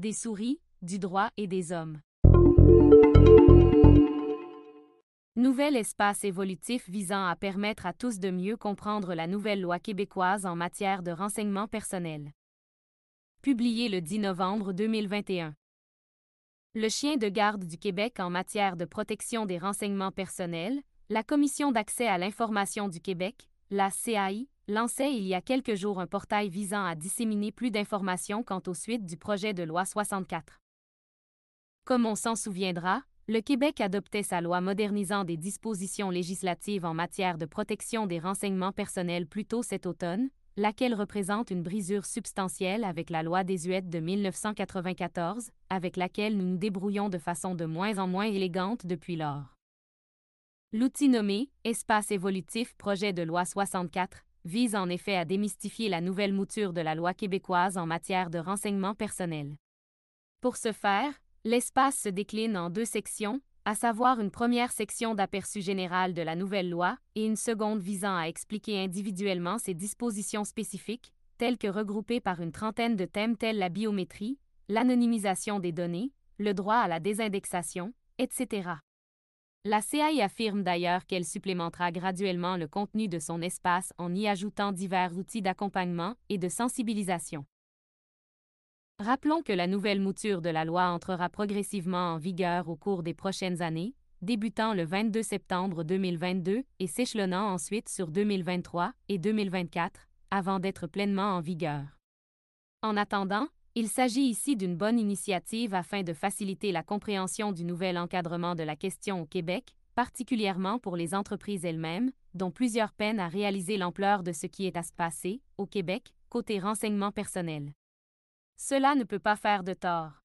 des souris, du droit et des hommes. Nouvel espace évolutif visant à permettre à tous de mieux comprendre la nouvelle loi québécoise en matière de renseignement personnel. Publié le 10 novembre 2021. Le chien de garde du Québec en matière de protection des renseignements personnels, la Commission d'accès à l'information du Québec, la CAI, lançait il y a quelques jours un portail visant à disséminer plus d'informations quant aux suites du projet de loi 64. Comme on s'en souviendra, le Québec adoptait sa loi modernisant des dispositions législatives en matière de protection des renseignements personnels plus tôt cet automne, laquelle représente une brisure substantielle avec la loi désuète de 1994, avec laquelle nous nous débrouillons de façon de moins en moins élégante depuis lors. L'outil nommé Espace évolutif Projet de loi 64 vise en effet à démystifier la nouvelle mouture de la loi québécoise en matière de renseignement personnel. Pour ce faire, l'espace se décline en deux sections, à savoir une première section d'aperçu général de la nouvelle loi et une seconde visant à expliquer individuellement ses dispositions spécifiques, telles que regroupées par une trentaine de thèmes tels la biométrie, l'anonymisation des données, le droit à la désindexation, etc. La CAI affirme d'ailleurs qu'elle supplémentera graduellement le contenu de son espace en y ajoutant divers outils d'accompagnement et de sensibilisation. Rappelons que la nouvelle mouture de la loi entrera progressivement en vigueur au cours des prochaines années, débutant le 22 septembre 2022 et s'échelonnant ensuite sur 2023 et 2024, avant d'être pleinement en vigueur. En attendant, il s'agit ici d'une bonne initiative afin de faciliter la compréhension du nouvel encadrement de la question au Québec, particulièrement pour les entreprises elles-mêmes, dont plusieurs peinent à réaliser l'ampleur de ce qui est à se passer, au Québec, côté renseignement personnel. Cela ne peut pas faire de tort.